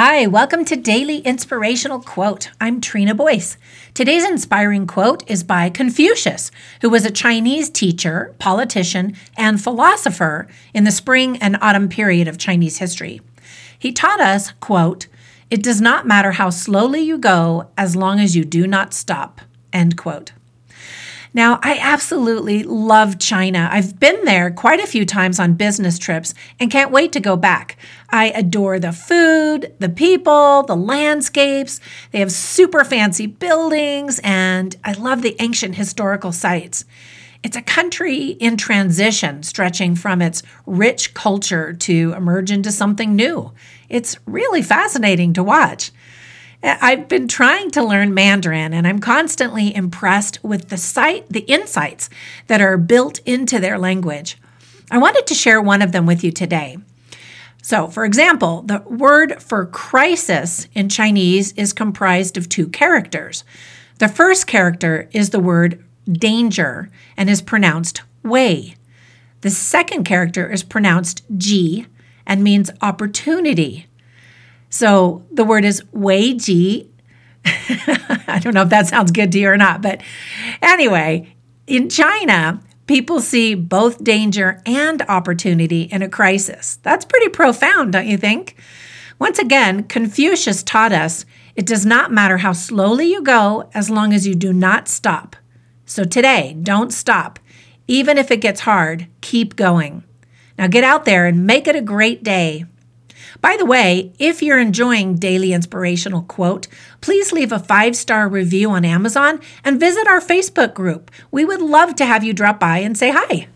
Hi, welcome to Daily Inspirational Quote. I'm Trina Boyce. Today's inspiring quote is by Confucius, who was a Chinese teacher, politician, and philosopher in the spring and autumn period of Chinese history. He taught us, quote, "It does not matter how slowly you go as long as you do not stop." End quote. Now, I absolutely love China. I've been there quite a few times on business trips and can't wait to go back. I adore the food, the people, the landscapes. They have super fancy buildings, and I love the ancient historical sites. It's a country in transition, stretching from its rich culture to emerge into something new. It's really fascinating to watch. I've been trying to learn Mandarin and I'm constantly impressed with the site the insights that are built into their language. I wanted to share one of them with you today. So, for example, the word for crisis in Chinese is comprised of two characters. The first character is the word danger and is pronounced wei. The second character is pronounced ji and means opportunity. So the word is Weiji. I don't know if that sounds good to you or not, but anyway, in China, people see both danger and opportunity in a crisis. That's pretty profound, don't you think? Once again, Confucius taught us it does not matter how slowly you go as long as you do not stop. So today, don't stop. Even if it gets hard, keep going. Now get out there and make it a great day. By the way, if you're enjoying Daily Inspirational Quote, please leave a five star review on Amazon and visit our Facebook group. We would love to have you drop by and say hi.